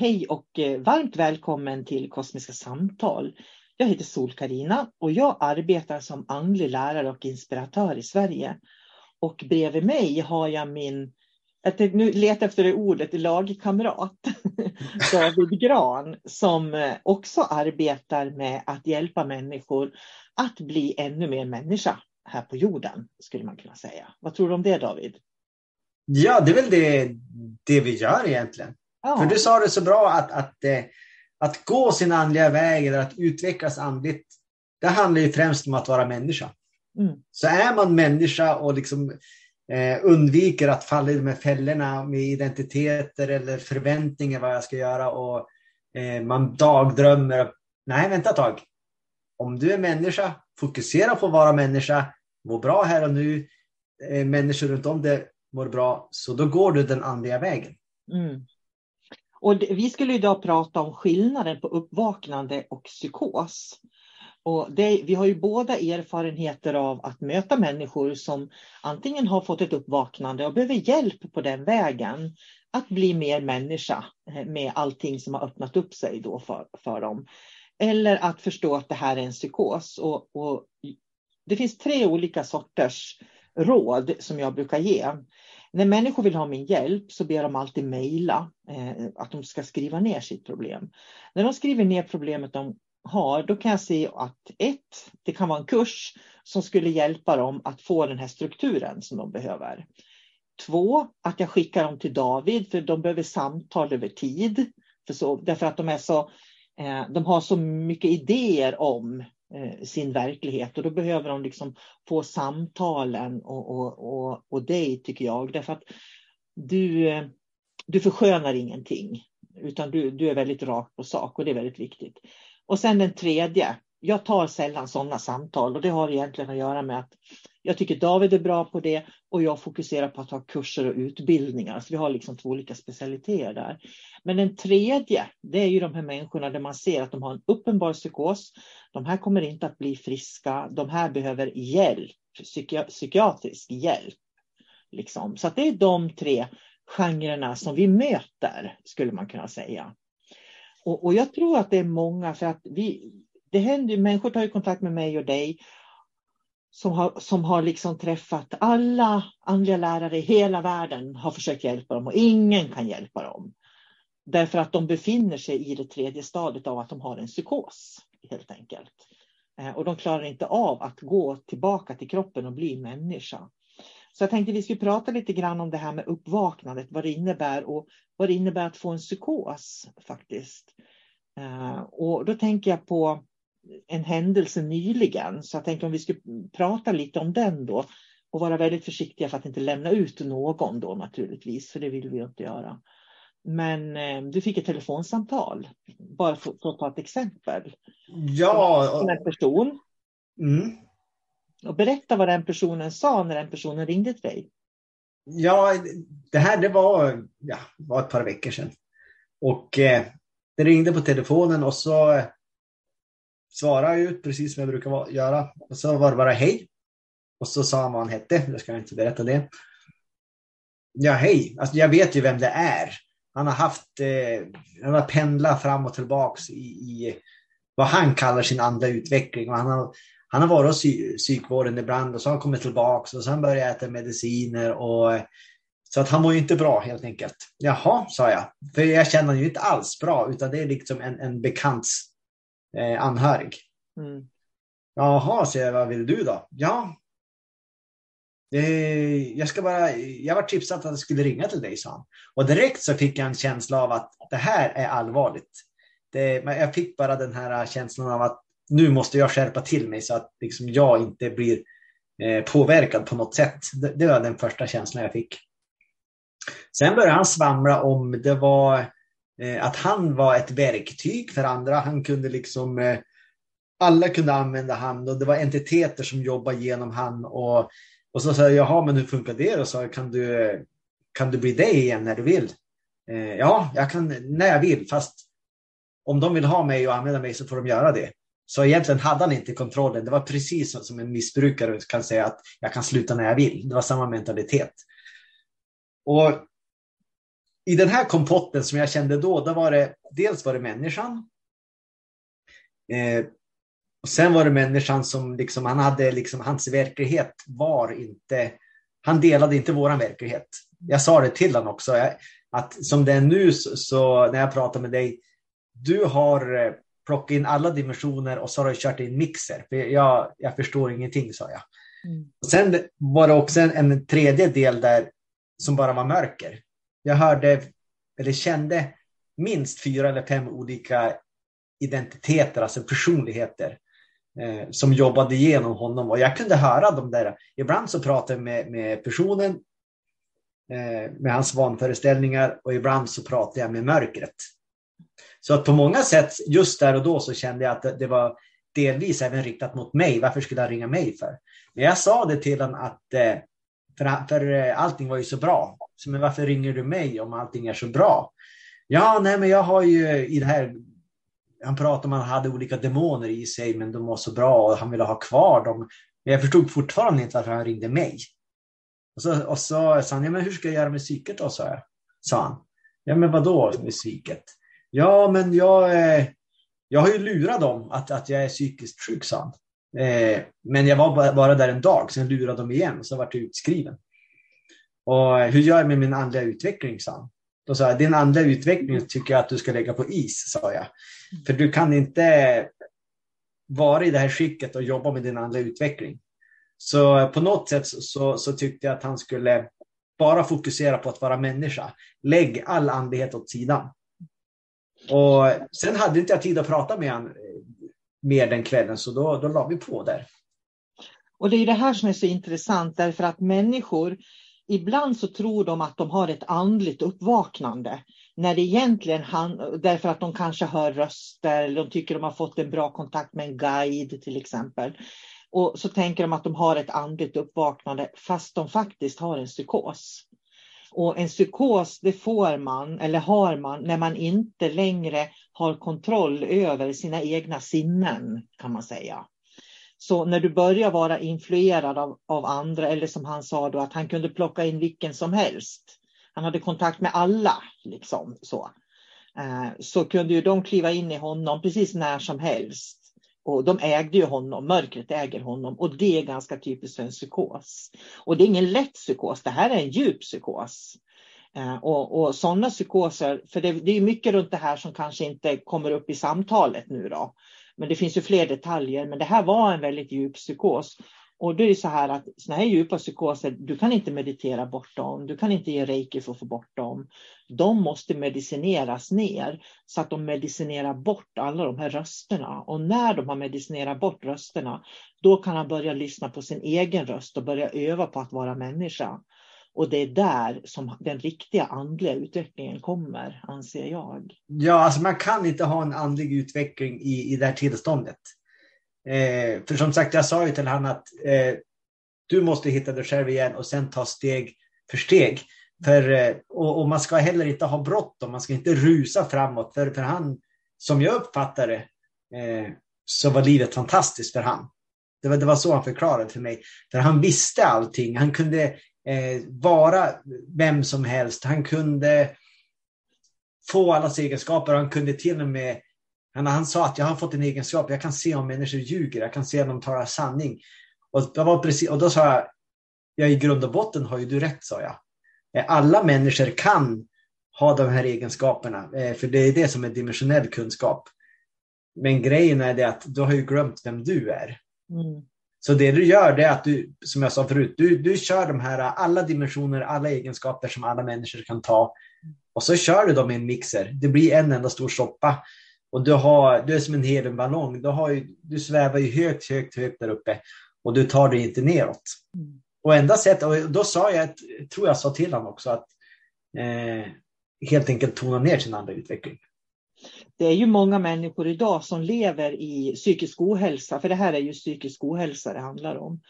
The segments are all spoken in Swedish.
Hej och eh, varmt välkommen till Kosmiska samtal. Jag heter sol karina och jag arbetar som andlig lärare och inspiratör i Sverige. Och bredvid mig har jag min, jag nu letar efter det ordet, lagkamrat, David Gran, som eh, också arbetar med att hjälpa människor att bli ännu mer människa här på jorden, skulle man kunna säga. Vad tror du om det David? Ja, det är väl det, det vi gör egentligen. Ja. För du sa det så bra att, att, eh, att gå sin andliga väg eller att utvecklas andligt, det handlar ju främst om att vara människa. Mm. Så är man människa och liksom eh, undviker att falla i de här fällorna med identiteter eller förväntningar vad jag ska göra och eh, man dagdrömmer. Nej, vänta ett tag. Om du är människa, fokusera på att vara människa, må bra här och nu, eh, människor runt om dig mår bra, så då går du den andliga vägen. Mm. Och vi skulle idag prata om skillnaden på uppvaknande och psykos. Och det, vi har ju båda erfarenheter av att möta människor som antingen har fått ett uppvaknande och behöver hjälp på den vägen att bli mer människa eh, med allting som har öppnat upp sig då för, för dem. Eller att förstå att det här är en psykos. Och, och det finns tre olika sorters råd som jag brukar ge. När människor vill ha min hjälp så ber de alltid mejla eh, att de ska skriva ner sitt problem. När de skriver ner problemet de har, då kan jag se att ett, det kan vara en kurs som skulle hjälpa dem att få den här strukturen som de behöver. Två, att jag skickar dem till David för de behöver samtal över tid. För så, därför att de, är så, eh, de har så mycket idéer om Eh, sin verklighet och då behöver de liksom få samtalen och, och, och, och dig tycker jag. Därför att du, eh, du förskönar ingenting utan du, du är väldigt rak på sak och det är väldigt viktigt. Och sen den tredje, jag tar sällan sådana samtal och det har egentligen att göra med att jag tycker David är bra på det och jag fokuserar på att ha kurser och utbildningar. Så vi har liksom två olika specialiteter där. Men den tredje, det är ju de här människorna där man ser att de har en uppenbar psykos. De här kommer inte att bli friska. De här behöver hjälp, psyki psykiatrisk hjälp. Liksom. Så det är de tre genrerna som vi möter, skulle man kunna säga. Och, och jag tror att det är många, för att vi, det händer, människor tar ju kontakt med mig och dig som har, som har liksom träffat alla andliga lärare i hela världen har försökt hjälpa dem och ingen kan hjälpa dem. Därför att de befinner sig i det tredje stadiet av att de har en psykos helt enkelt. Eh, och de klarar inte av att gå tillbaka till kroppen och bli människa. Så jag tänkte vi skulle prata lite grann om det här med uppvaknandet, vad det innebär och vad det innebär att få en psykos faktiskt. Eh, och då tänker jag på en händelse nyligen, så jag tänkte om vi skulle prata lite om den då och vara väldigt försiktiga för att inte lämna ut någon då naturligtvis, för det vill vi inte göra. Men eh, du fick ett telefonsamtal, bara för, för, att ta ett exempel. Ja. En person. Mm. Och berätta vad den personen sa när den personen ringde till dig. Ja, det här det var, ja, var ett par veckor sedan. Och eh, det ringde på telefonen och så eh, svarade jag ut precis som jag brukar göra. Och så var det bara hej. Och så sa han vad han hette. Jag ska inte berätta det. Ja, hej. Alltså, jag vet ju vem det är. Han har haft, eh, han har pendlat fram och tillbaks i, i vad han kallar sin andra utveckling. Och han har han har varit hos psykvården ibland och så har han kommit tillbaks och sen börjat äta mediciner. Och, så att han mår ju inte bra helt enkelt. Jaha, sa jag. För jag känner ju inte alls bra utan det är liksom en, en bekants eh, anhörig. Mm. Jaha, säger jag, vad vill du då? Ja, jag ska bara, jag var tipsad att jag skulle ringa till dig, sa han. Och direkt så fick jag en känsla av att det här är allvarligt. Det, jag fick bara den här känslan av att nu måste jag skärpa till mig så att liksom jag inte blir eh, påverkad på något sätt. Det, det, var den första känslan jag fick. Sen började han svamla om det var Eh, att han var ett verktyg för andra. Han kunde liksom eh, alla kunde använda han och det var entiteter som jobbade genom han. Och, och så sa jag, jaha, men hur funkar det? Och så kan du, kan du bli det igen när du vill? Eh, ja, jag kan när jag vill, fast om de vill ha mig och använda mig så får de göra det. Så egentligen hade han inte kontrollen. Det var precis som en missbrukare kan säga att jag kan sluta när jag vill. Det var samma mentalitet. Och i den här kompotten som jag kände då, då var det dels var det människan. Eh, och sen var det människan som liksom, han hade liksom, hans verklighet var inte, han delade inte våran verklighet. Jag sa det till honom också, att som det är nu så, så när jag pratar med dig, du har eh, plocka in alla dimensioner och så har jag kört i en mixer. För jag, jag förstår ingenting, sa jag. Mm. sen var det också en, en, tredje del där som bara var mörker. Jag hörde, eller kände minst fyra eller fem olika identiteter, alltså personligheter eh, som jobbade igenom honom. Och jag kunde höra de där. Ibland så pratade jag med, med personen, eh, med hans vanföreställningar och ibland så pratade jag med mörkret. Så att på många sätt, just där och då, så kände jag att det var delvis även riktat mot mig. Varför skulle han ringa mig för? Men jag sa det till honom att eh, för, för eh, allting var ju så bra. Så, men varför ringer du mig om allting är så bra? Ja, nej, men jag har ju i det här han pratade om att han hade olika demoner i sig, men de var så bra och han ville ha kvar dem. Men jag förstod fortfarande inte varför han ringde mig. Och så, och så sa han, ja, men hur ska jag göra med psyket då? Sa, jag. sa han. Ja, men vadå med psyket? Ja, men jag, eh, jag har ju lurat dem att, att jag är psykiskt sjuk, sa han. Eh, men jag var bara där en dag, sen lurade de igen och så vart jag utskriven. Och eh, hur gör jag med min andliga utveckling, sa han. Då sa jag, din andliga utveckling tycker jag att du ska lägga på is, sa jag. För du kan inte vara i det här skicket och jobba med din andliga utveckling. Så eh, på något sätt så, så tyckte jag att han skulle bara fokusera på att vara människa. Lägg all andlighet åt sidan. Och sen hade inte jag tid att prata med honom mer den kvällen, så då, då la vi på där. Och det är det här som är så intressant, därför att människor, ibland så tror de att de har ett andligt uppvaknande. När det egentligen han, därför att de kanske hör röster eller de tycker de har fått en bra kontakt med en guide till exempel. Och så tänker de att de har ett andligt uppvaknande fast de faktiskt har en psykos. Och en psykos det får man eller har man när man inte längre har kontroll över sina egna sinnen kan man säga. Så när du börjar vara influerad av, av andra eller som han sa då att han kunde plocka in vilken som helst. Han hade kontakt med alla liksom så. Eh, så kunde ju de kliva in i honom precis när som helst. Och de ägde ju honom, mörkret äger honom och det är ganska typiskt för en psykos. Och det är ingen lätt psykos, det här är en djup psykos. Eh, och, och sådana psykoser, för det, det är mycket runt det här som kanske inte kommer upp i samtalet nu då. Men det finns ju fler detaljer, men det här var en väldigt djup psykos. Och det är så här att sådana här djupa psykoser, du kan inte meditera bort dem, du kan inte ge reiki för att få bort dem. De måste medicineras ner så att de medicinerar bort alla de här rösterna. Och när de har medicinerat bort rösterna, då kan han börja lyssna på sin egen röst och börja öva på att vara människa. Och det är där som den riktiga andliga utvecklingen kommer, anser jag. Ja, alltså man kan inte ha en andlig utveckling i, i det här tillståndet. Eh, för som sagt, jag sa ju till honom att eh, du måste hitta dig själv igen och sen ta steg för steg. För, eh, och, och, man ska heller inte ha bråttom, man ska inte rusa framåt. För, för han, som jag uppfattade eh, så var livet fantastiskt för han. Det var, det var så han förklarade för mig. För han visste allting. Han kunde eh, vara vem som helst. Han kunde få allas egenskaper. Han kunde till och med han, han sa att jag har fått en egenskap, jag kan se om människor ljuger, jag kan se om de talar sanning. Och, det var precis, och då sa jag, ja, i grund och botten har ju du rätt, sa jag. Eh, alla människor kan ha de här egenskaperna, eh, för det är det som är dimensionell kunskap. Men grejen är det att du har ju glömt vem du är. Mm. Så det du gör det är att du, som jag sa förut, du, du kör de här alla dimensioner, alla egenskaper som alla människor kan ta. Och så kör du dem i en mixer. Det blir en enda stor soppa. Och du, har, du är som en heliumballong. Du, har ju, du svävar ju högt, högt, högt där uppe och du tar dig inte neråt. Mm. Och enda sätt, och då sa jag, tror jag sa till honom också, att eh, helt enkelt tona ner sin andra utveckling. Det är ju många människor idag som lever i psykisk ohälsa, för det här är ju psykisk ohälsa det handlar om.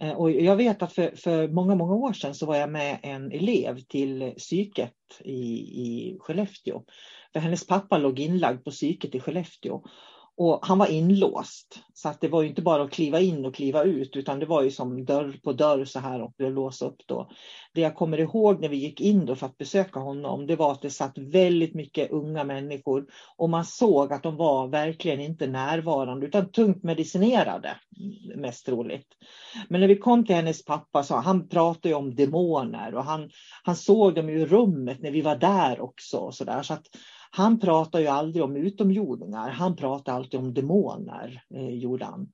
Eh, och jag vet att för, för många, många år sedan så var jag med en elev till psyket i, i Skellefteå. För hennes pappa låg inlagd på psyket i Skellefteå. Och han var inlåst. Så att det var inte bara att kliva in och kliva ut utan det var ju som dörr på dörr så här och låsa upp då. Det jag kommer ihåg när vi gick in då för att besöka honom det var att det satt väldigt mycket unga människor och man såg att de var verkligen inte närvarande utan tungt medicinerade mest troligt. Men när vi kom till hennes pappa så han pratade om demoner och han, han såg dem i rummet när vi var där också. Och så där. Så att han pratar ju aldrig om utomjordingar, han pratar alltid om demoner, eh, gjorde han.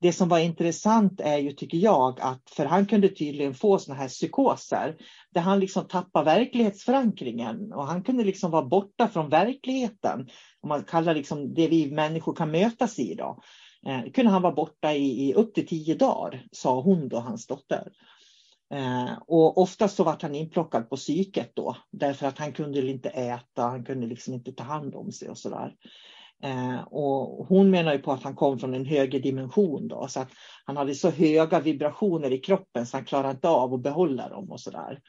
Det som var intressant är ju, tycker jag, att för han kunde tydligen få såna här psykoser där han liksom tappar verklighetsförankringen och han kunde liksom vara borta från verkligheten. Om man kallar liksom det vi människor kan mötas i då. Eh, kunde han vara borta i, i upp till tio dagar, sa hon då, hans dotter. Eh, och oftast så var han inplockad på psyket då, därför att han kunde inte äta, han kunde liksom inte ta hand om sig och sådär. Eh, och hon menar ju på att han kom från en högre dimension då, så att han hade så höga vibrationer i kroppen så han klarade inte av att behålla dem och sådär.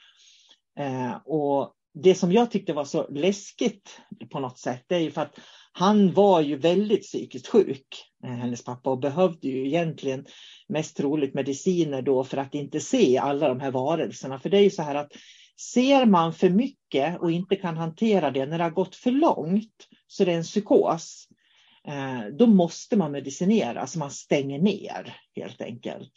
Eh, och det som jag tyckte var så läskigt på något sätt, det är ju för att han var ju väldigt psykiskt sjuk, eh, hennes pappa, och behövde ju egentligen mest troligt mediciner då för att inte se alla de här varelserna. För det är ju så här att ser man för mycket och inte kan hantera det när det har gått för långt så det är en psykos. Eh, då måste man medicinera så man stänger ner helt enkelt.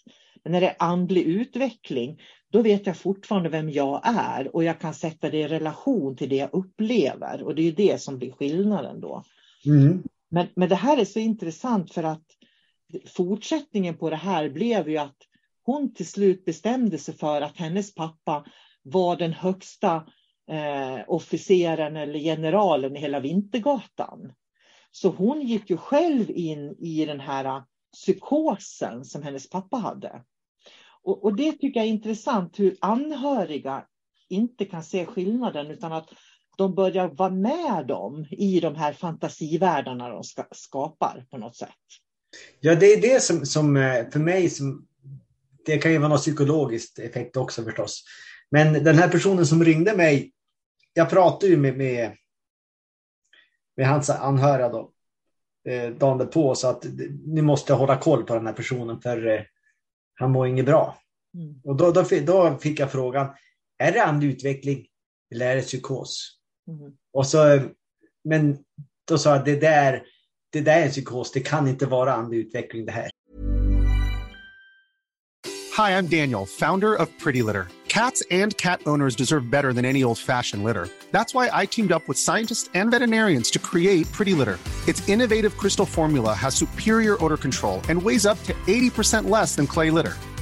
Men när det är andlig utveckling, då vet jag fortfarande vem jag är och jag kan sätta det i relation till det jag upplever och det är det som blir skillnaden då. Mm. Men, men det här är så intressant för att fortsättningen på det här blev ju att hon till slut bestämde sig för att hennes pappa var den högsta eh, officeren eller generalen i hela Vintergatan. Så hon gick ju själv in i den här psykosen som hennes pappa hade. Och, och det tycker jag är intressant hur anhöriga inte kan se skillnaden utan att de börjar vara med dem i de här fantasivärldarna de ska, skapar på något sätt. Ja, det är det som, som eh, för mig, som, det kan ju vara något psykologiskt effekt också förstås. Men den här personen som ringde mig, jag pratade ju med, med, med hans anhöriga då, eh, dagen på så att ni måste hålla koll på den här personen för eh, han mår inget bra. Mm. Och då, då, då, fick jag frågan, är det andlig utveckling eller är det psykos? Mm. Och så, men då sa jag, det där, det där är en psykos, det kan inte vara andlig utveckling det här. Hi, I'm Daniel, founder of Pretty Litter. Cats and cat owners deserve better than any old-fashioned litter. That's why I teamed up with scientists and veterinarians to create Pretty Litter. Its innovative crystal formula has superior odor control and weighs up to 80% less than clay litter.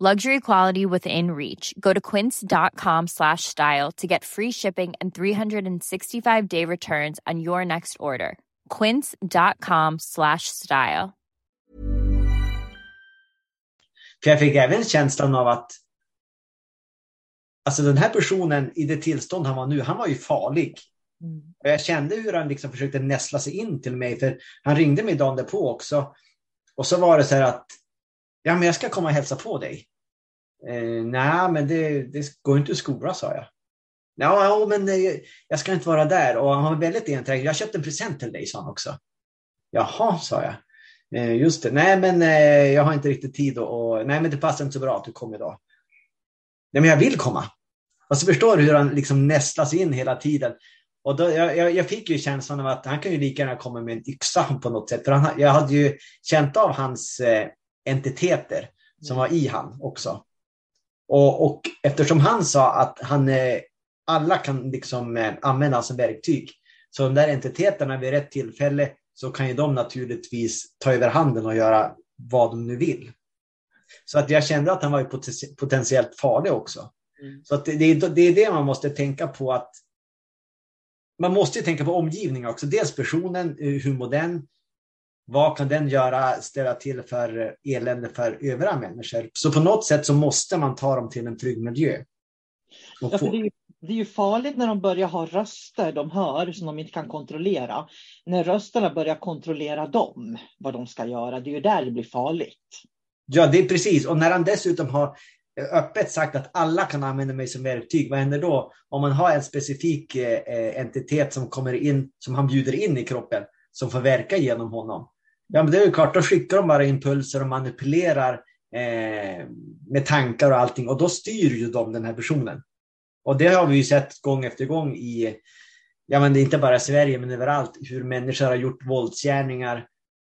Luxury quality within reach. Go to quince.com slash style to get free shipping and 365 day returns on your next order. quince.com slash style. För jag fick även känslan av att alltså den här personen i det tillstånd han var nu, han var ju farlig. Mm. Och jag kände hur han liksom försökte näsla sig in till mig, för han ringde mig dagen därpå också. Och så var det så här att Ja, men jag ska komma och hälsa på dig. Eh, Nej, men det, det går inte i skola, sa jag. Ja, men eh, jag ska inte vara där. Och han var väldigt enträgen. Jag köpte en present till dig, sa han också. Jaha, sa jag. Eh, just det. Nej, men eh, jag har inte riktigt tid och, och, nej, men det passar inte så bra att du kom idag. Nej, men jag vill komma. Och så förstår du hur han liksom nästlas in hela tiden? Och då, jag, jag, fick ju känslan av att han kan ju lika gärna komma med en yxa på något sätt. För han, jag hade ju känt av hans eh, entiteter som var i han också. Och, och eftersom han sa att han, eh, alla kan liksom eh, använda som verktyg, så de där entiteterna vid rätt tillfälle så kan ju de naturligtvis ta över handen och göra vad de nu vill. Så att jag kände att han var potentiellt farlig också. Mm. Så att det, det, det, är det man måste tänka på att man måste tänka på omgivningen också. Dels personen, eh, hur mår den? Vad kan den göra, ställa till för elände för övriga människor? Så på något sätt så måste man ta dem till en trygg miljö. Ja, det, är ju, det är ju farligt när de börjar ha röster de hör som de inte kan kontrollera. När rösterna börjar kontrollera dem, vad de ska göra, det är ju där det blir farligt. Ja, det är precis. Och när han dessutom har öppet sagt att alla kan använda mig som verktyg, vad händer då? Om man har en specifik eh, entitet som kommer in, som han bjuder in i kroppen, som får verka genom honom. Ja, men det är ju klart, då skickar de bara impulser och manipulerar eh, med tankar och allting och då styr ju de den här personen. Och det har vi ju sett gång efter gång i, ja men det är inte bara i Sverige men överallt, hur människor har gjort våldsgärningar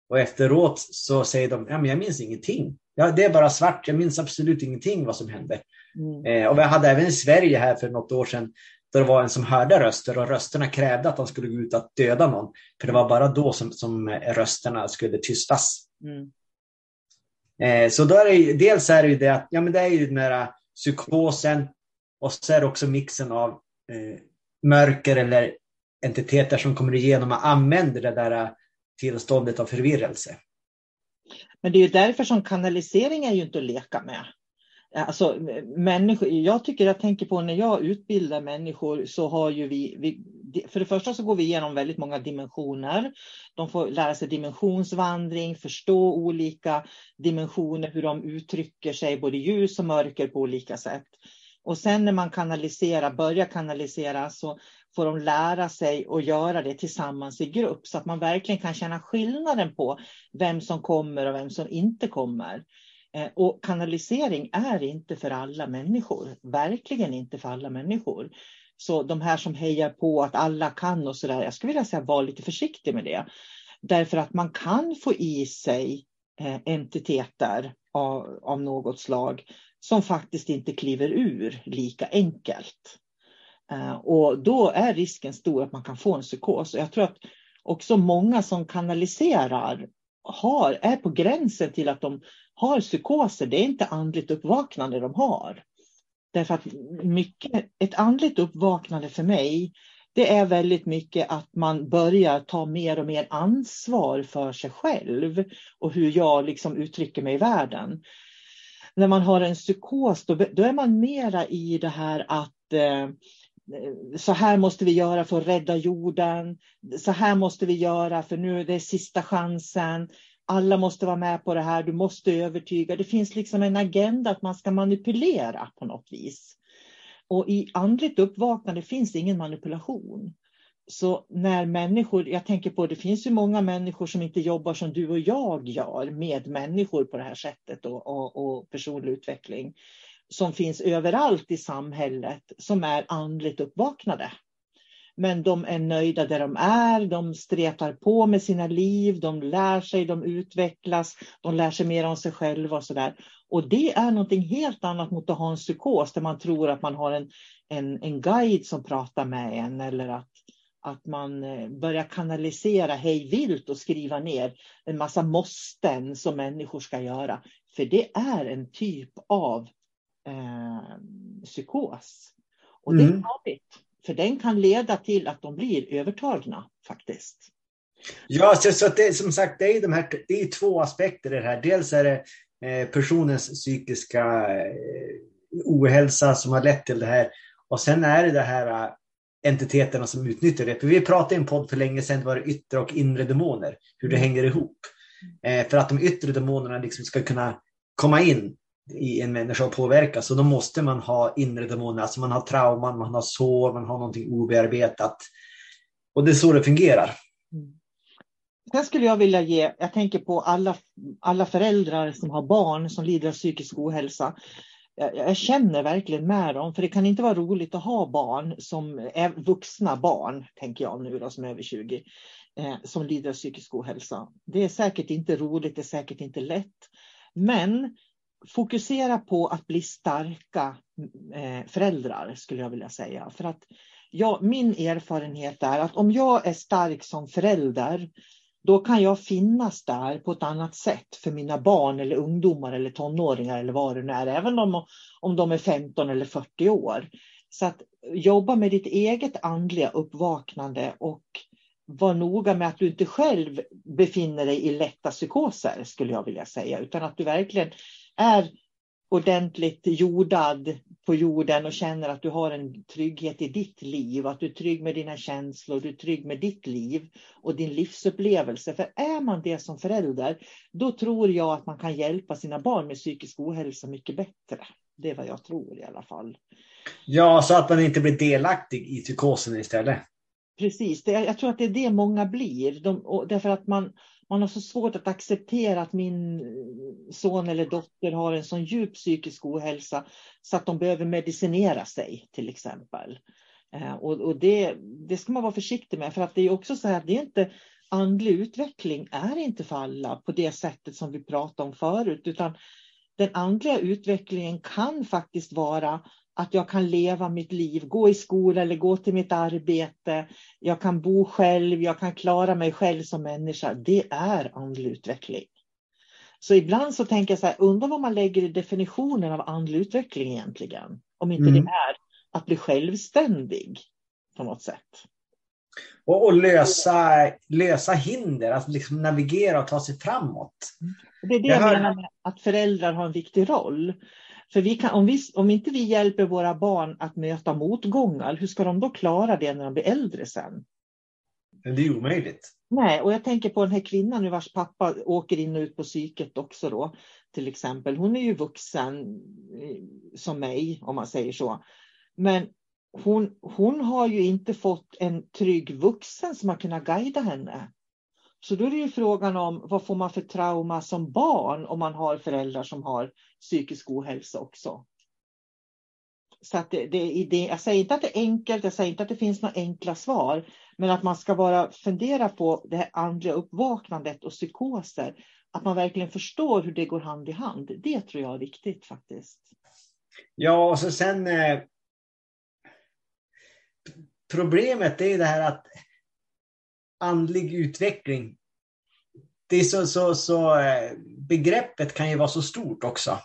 och efteråt så säger de, ja men jag minns ingenting. Ja, det är bara svart, jag minns absolut ingenting vad som hände. Mm. Eh, och vi hade även i Sverige här för något år sedan där det var en som hörde röster och rösterna krävde att de skulle gå ut och döda någon. För det var bara då som, som rösterna skulle tystas. Mm. Eh, så då är det, dels är det ju det att ja, men det är ju den här psykosen och så är det också mixen av eh, mörker eller entiteter som kommer igenom och använder det där tillståndet av förvirrelse. Men det är ju därför som kanalisering är ju inte att leka med. Alltså, människor, jag tycker jag tänker på när jag utbildar människor så har ju vi, vi, för det första så går vi igenom väldigt många dimensioner. De får lära sig dimensionsvandring, förstå olika dimensioner, hur de uttrycker sig, både ljus och mörker på olika sätt. Och sen när man kanaliserar, börjar kanalisera så får de lära sig att göra det tillsammans i grupp så att man verkligen kan känna skillnaden på vem som kommer och vem som inte kommer. Eh, och kanalisering är inte för alla människor, verkligen inte för alla människor. Så de här som hejar på att alla kan och så där, jag skulle vilja säga var lite försiktig med det. Därför att man kan få i sig eh, entiteter av, av något slag som faktiskt inte kliver ur lika enkelt. Eh, och då är risken stor att man kan få en psykos. Och jag tror att också många som kanaliserar har, är på gränsen till att de har psykoser. Det är inte andligt uppvaknande de har. Därför att mycket, ett andligt uppvaknande för mig, det är väldigt mycket att man börjar ta mer och mer ansvar för sig själv och hur jag liksom uttrycker mig i världen. När man har en psykos, då, då är man mera i det här att eh, så här måste vi göra för att rädda jorden. Så här måste vi göra för nu är det sista chansen. Alla måste vara med på det här. Du måste övertyga. Det finns liksom en agenda att man ska manipulera på något vis. Och i andligt uppvaknande finns ingen manipulation. Så när människor, jag tänker på det finns ju många människor som inte jobbar som du och jag gör med människor på det här sättet och, och, och personlig utveckling som finns överallt i samhället som är andligt uppvaknade. Men de är nöjda där de är, de stretar på med sina liv, de lär sig, de utvecklas, de lär sig mer om sig själva och sådär. Och det är någonting helt annat mot att ha en psykos där man tror att man har en, en, en guide som pratar med en eller att, att man eh, börjar kanalisera hej vilt och skriva ner en massa måsten som människor ska göra. För det är en typ av eh, psykos. Och det är mm. För den kan leda till att de blir övertagna faktiskt. Ja, så, så det, som sagt, det är, de här, det är två aspekter i det här. Dels är det eh, personens psykiska eh, ohälsa som har lett till det här. Och sen är det det här uh, entiteterna som utnyttjar det. För vi pratade i en podd för länge sedan, var det yttre och inre demoner, hur det mm. hänger ihop. Eh, för att de yttre demonerna liksom ska kunna komma in i en människa att påverka. Så då måste man ha inre demoner, alltså man har trauman, man har sår, man har någonting obearbetat. Och det är så det fungerar. Mm. Sen skulle jag vilja ge, jag tänker på alla, alla föräldrar som har barn som lider av psykisk ohälsa. Jag, jag känner verkligen med dem, för det kan inte vara roligt att ha barn som är vuxna barn, tänker jag nu då, som är över 20, eh, som lider av psykisk ohälsa. Det är säkert inte roligt, det är säkert inte lätt. Men fokusera på att bli starka eh, föräldrar, skulle jag vilja säga. För att ja, min erfarenhet är att om jag är stark som förälder, då kan jag finnas där på ett annat sätt för mina barn eller ungdomar eller tonåringar eller vad det nu är, även om, om de är 15 eller 40 år. Så att jobba med ditt eget andliga uppvaknande och var noga med att du inte själv befinner dig i lätta psykoser, skulle jag vilja säga, utan att du verkligen är ordentligt jordad på jorden och känner att du har en trygghet i ditt liv, att du är trygg med dina känslor, du är trygg med ditt liv och din livsupplevelse. För är man det som förälder, då tror jag att man kan hjälpa sina barn med psykisk ohälsa mycket bättre. Det är vad jag tror i alla fall. Ja, så att man inte blir delaktig i psykosen istället. Precis, jag tror att det är det många blir. De, därför att man, man har så svårt att acceptera att min son eller dotter har en sån djup psykisk ohälsa så att de behöver medicinera sig till exempel. Eh, och, och det, det ska man vara försiktig med för att det är också så här det är inte andlig utveckling är inte för alla på det sättet som vi pratade om förut utan den andliga utvecklingen kan faktiskt vara att jag kan leva mitt liv, gå i skola eller gå till mitt arbete. Jag kan bo själv, jag kan klara mig själv som människa. Det är andlig utveckling. Så ibland så tänker jag så här, undrar vad man lägger i definitionen av andlig utveckling egentligen? Om inte mm. det är att bli självständig på något sätt. Och, och lösa, lösa hinder, att liksom navigera och ta sig framåt. Det är det jag, jag menar med att föräldrar har en viktig roll. För kan, om, vi, om inte vi hjälper våra barn att möta motgångar, hur ska de då klara det när de blir äldre sen? Det är omöjligt. Nej, och jag tänker på den här kvinnan nu vars pappa åker in och ut på psyket också då. Till exempel. Hon är ju vuxen eh, som mig, om man säger så. Men hon, hon har ju inte fått en trygg vuxen som har kunnat guida henne. Så då är det ju frågan om vad får man för trauma som barn om man har föräldrar som har psykisk ohälsa också. Så att det, det, det, jag säger inte att det är enkelt, jag säger inte att det finns några enkla svar, men att man ska bara fundera på det här andliga uppvaknandet och psykoser. Att man verkligen förstår hur det går hand i hand. Det tror jag är viktigt faktiskt. Ja, och så sen eh, problemet är det här att andlig utveckling, det är så, så, så eh, begreppet kan ju vara så stort också.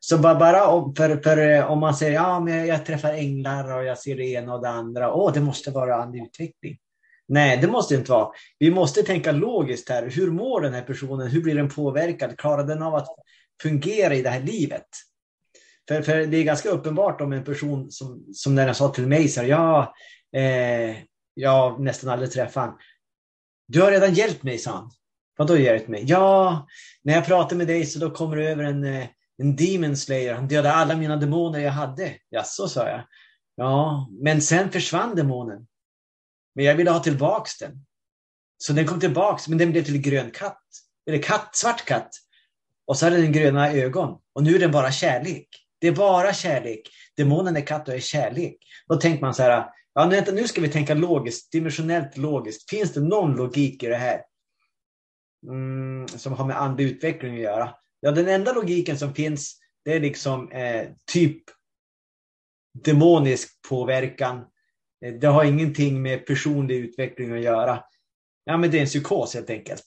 Så bara, bara om, för, för, eh, om man säger ja, men jag träffar änglar och jag ser det ena och det andra. Åh, det måste vara andlig utveckling. Nej, det måste det inte vara. Vi måste tänka logiskt här. Hur mår den här personen? Hur blir den påverkad? Klarar den av att fungera i det här livet? För, för det är ganska uppenbart om en person som, som när den sa till mig, så här, ja, eh, jag nästan aldrig träffat honom. Du har redan hjälpt mig, sa han. Vadå hjälpt mig? Ja, när jag pratar med dig så då kommer du över en, eh, en demon slayer. Han dödade alla mina demoner jag hade. Jaså, sa jag. Ja, men sen försvann demonen. Men jag ville ha tillbaks den. Så den kom tillbaks, men den blev till grön katt. Eller katt, svart katt. Och så hade den gröna ögon. Och nu är den bara kärlek. Det är bara kärlek. Demonen är katt och är kärlek. Då tänker man så här, ja, nu ska vi tänka logiskt, dimensionellt logiskt. Finns det någon logik i det här? Mm, som har med andlig utveckling att göra. Ja, den enda logiken som finns, det är liksom eh, typ demonisk påverkan. Eh, det har ingenting med personlig utveckling att göra. Ja, men det är en psykos helt enkelt.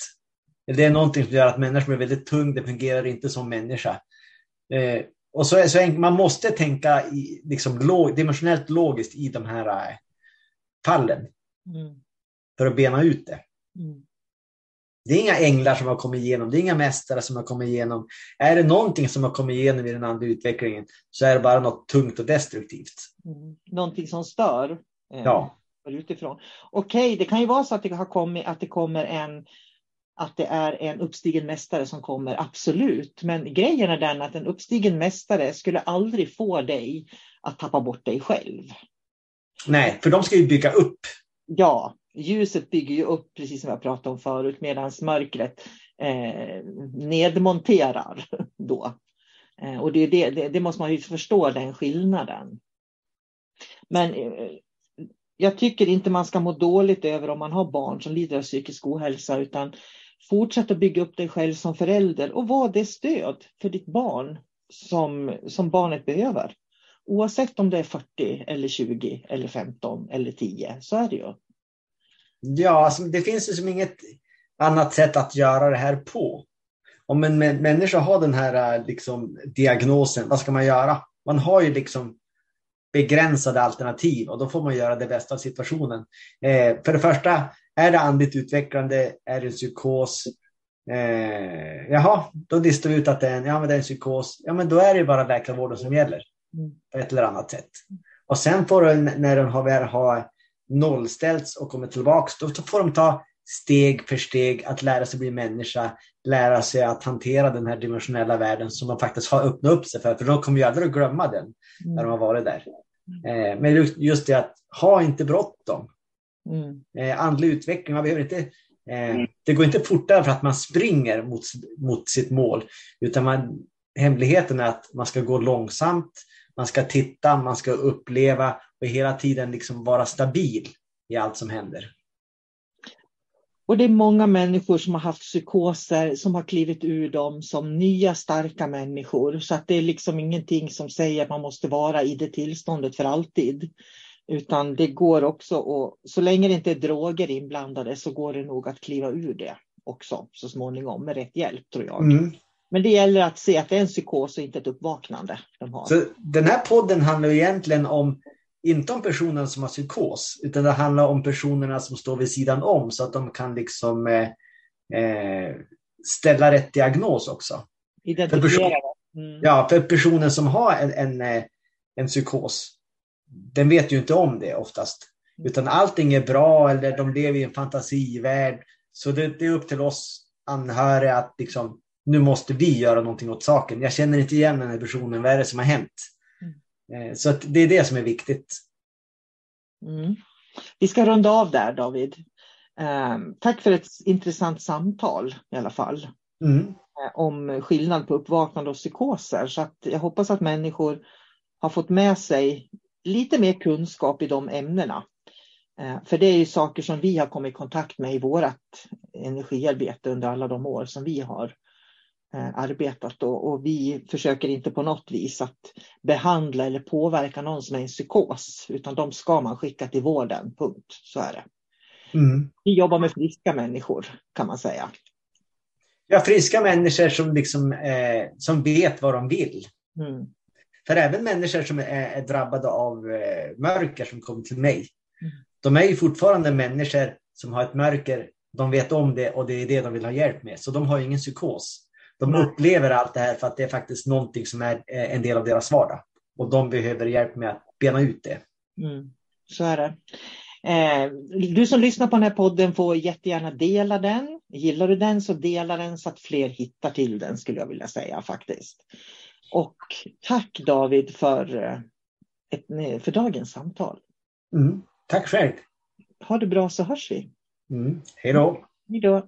Det är någonting som gör att människor blir väldigt tung, det fungerar inte som människa. Eh, och så, så man måste tänka i, liksom, log, dimensionellt logiskt i de här äh, fallen. Mm. För att bena ut det. Mm. Det är inga änglar som har kommit igenom, det är inga mästare som har kommit igenom. Är det någonting som har kommit igenom i den andra utvecklingen så är det bara något tungt och destruktivt. Mm. Någonting som stör. Eh, ja. Utifrån. Okej, det kan ju vara så att det, har kommit, att det kommer en att det är en uppstigen mästare som kommer, absolut. Men grejen är den att en uppstigen mästare skulle aldrig få dig att tappa bort dig själv. Nej, för de ska ju bygga upp. Ja, ljuset bygger ju upp, precis som jag pratade om förut, medan mörkret eh, nedmonterar då. Eh, och det, det, det, det, måste man ju förstå, den skillnaden. Men eh, jag tycker inte man ska må dåligt över om man har barn som lider av psykisk ohälsa, utan Fortsätt att bygga upp dig själv som förälder och var det stöd för ditt barn som, som barnet behöver. Oavsett om det är 40 eller 20 eller 15 eller 10, så är det ju. Ja, alltså, det finns ju som inget annat sätt att göra det här på. Om en människa har den här äh, liksom, diagnosen, vad ska man göra? Man har ju liksom begränsade alternativ och då får man göra det bästa av situationen. Eh, för det första, är det andligt utvecklande? Är det en psykos? Eh, jaha, då listar vi ut att det är en, ja, men det är en psykos. Ja, men då är det bara läkarvården som gäller mm. på ett eller annat sätt. Och sen får den, när den har, väl har nollställts och kommit tillbaks, då får de ta steg för steg att lära sig bli människa, lära sig att hantera den här dimensionella världen som de faktiskt har öppnat upp sig för, för de kommer ju aldrig att glömma den mm. när de har varit där. Eh, men just det att ha inte bråttom. Mm. Eh, andlig utveckling, man behöver inte, eh, mm. det går inte fortare för att man springer mot, mot sitt mål, utan man, hemligheten är att man ska gå långsamt, man ska titta, man ska uppleva och hela tiden liksom vara stabil i allt som händer. Och det är många människor som har haft psykoser som har klivit ur dem som nya starka människor. Så att det är liksom ingenting som säger att man måste vara i det tillståndet för alltid. Utan det går också och så länge det inte är droger inblandade så går det nog att kliva ur det också så småningom med rätt hjälp tror jag. Mm. Men det gäller att se att det är en psykos och inte ett uppvaknande de har. Så den här podden handlar egentligen om inte om personen som har psykos, utan det handlar om personerna som står vid sidan om så att de kan liksom eh, eh, ställa rätt diagnos också. Identifiera för person, mm. Ja, för personen som har en, en, eh, en psykos, den vet ju inte om det oftast. Utan allting är bra eller de lever i en fantasivärld. Så det, det är upp till oss anhöriga att liksom, nu måste vi göra någonting åt saken. Jag känner inte igen den här personen, vad är det som har hänt? Eh, så det är det som är viktigt. Mm. Vi ska runda av där David. Eh, tack för ett intressant samtal i alla fall. Mm. Eh, om skillnad på uppvaknande och psykoser. Så att jag hoppas att människor har fått med sig lite mer kunskap i de ämnena. För det är ju saker som vi har kommit i kontakt med i vårt energiarbete under alla de år som vi har Eh, arbetat och, vi försöker inte på något vis att behandla eller påverka någon som är i psykos utan de ska man skicka till vården, punkt. Så är det. Mm. Vi jobbar med friska människor kan man säga. Ja, friska människor som, liksom, eh, som vet vad de vill. Mm. För även människor som är, är drabbade av eh, mörker som kommer till mig, mm. de är ju fortfarande människor som har ett mörker, de vet om det och det är det de vill ha hjälp med. Så de har ingen psykos. De upplever allt det här för att det är faktiskt någonting som är eh, en del av deras vardag. Och de behöver hjälp med att bena ut det. Mm, så är det. Eh, du som lyssnar på den här podden får jättegärna dela den. Gillar du den så dela den så att fler hittar till den skulle jag vilja säga faktiskt. Och tack David för, eh, ett, för dagens samtal. Mm, tack själv. Ha det bra så hörs vi. Mm, hej då. Hej då.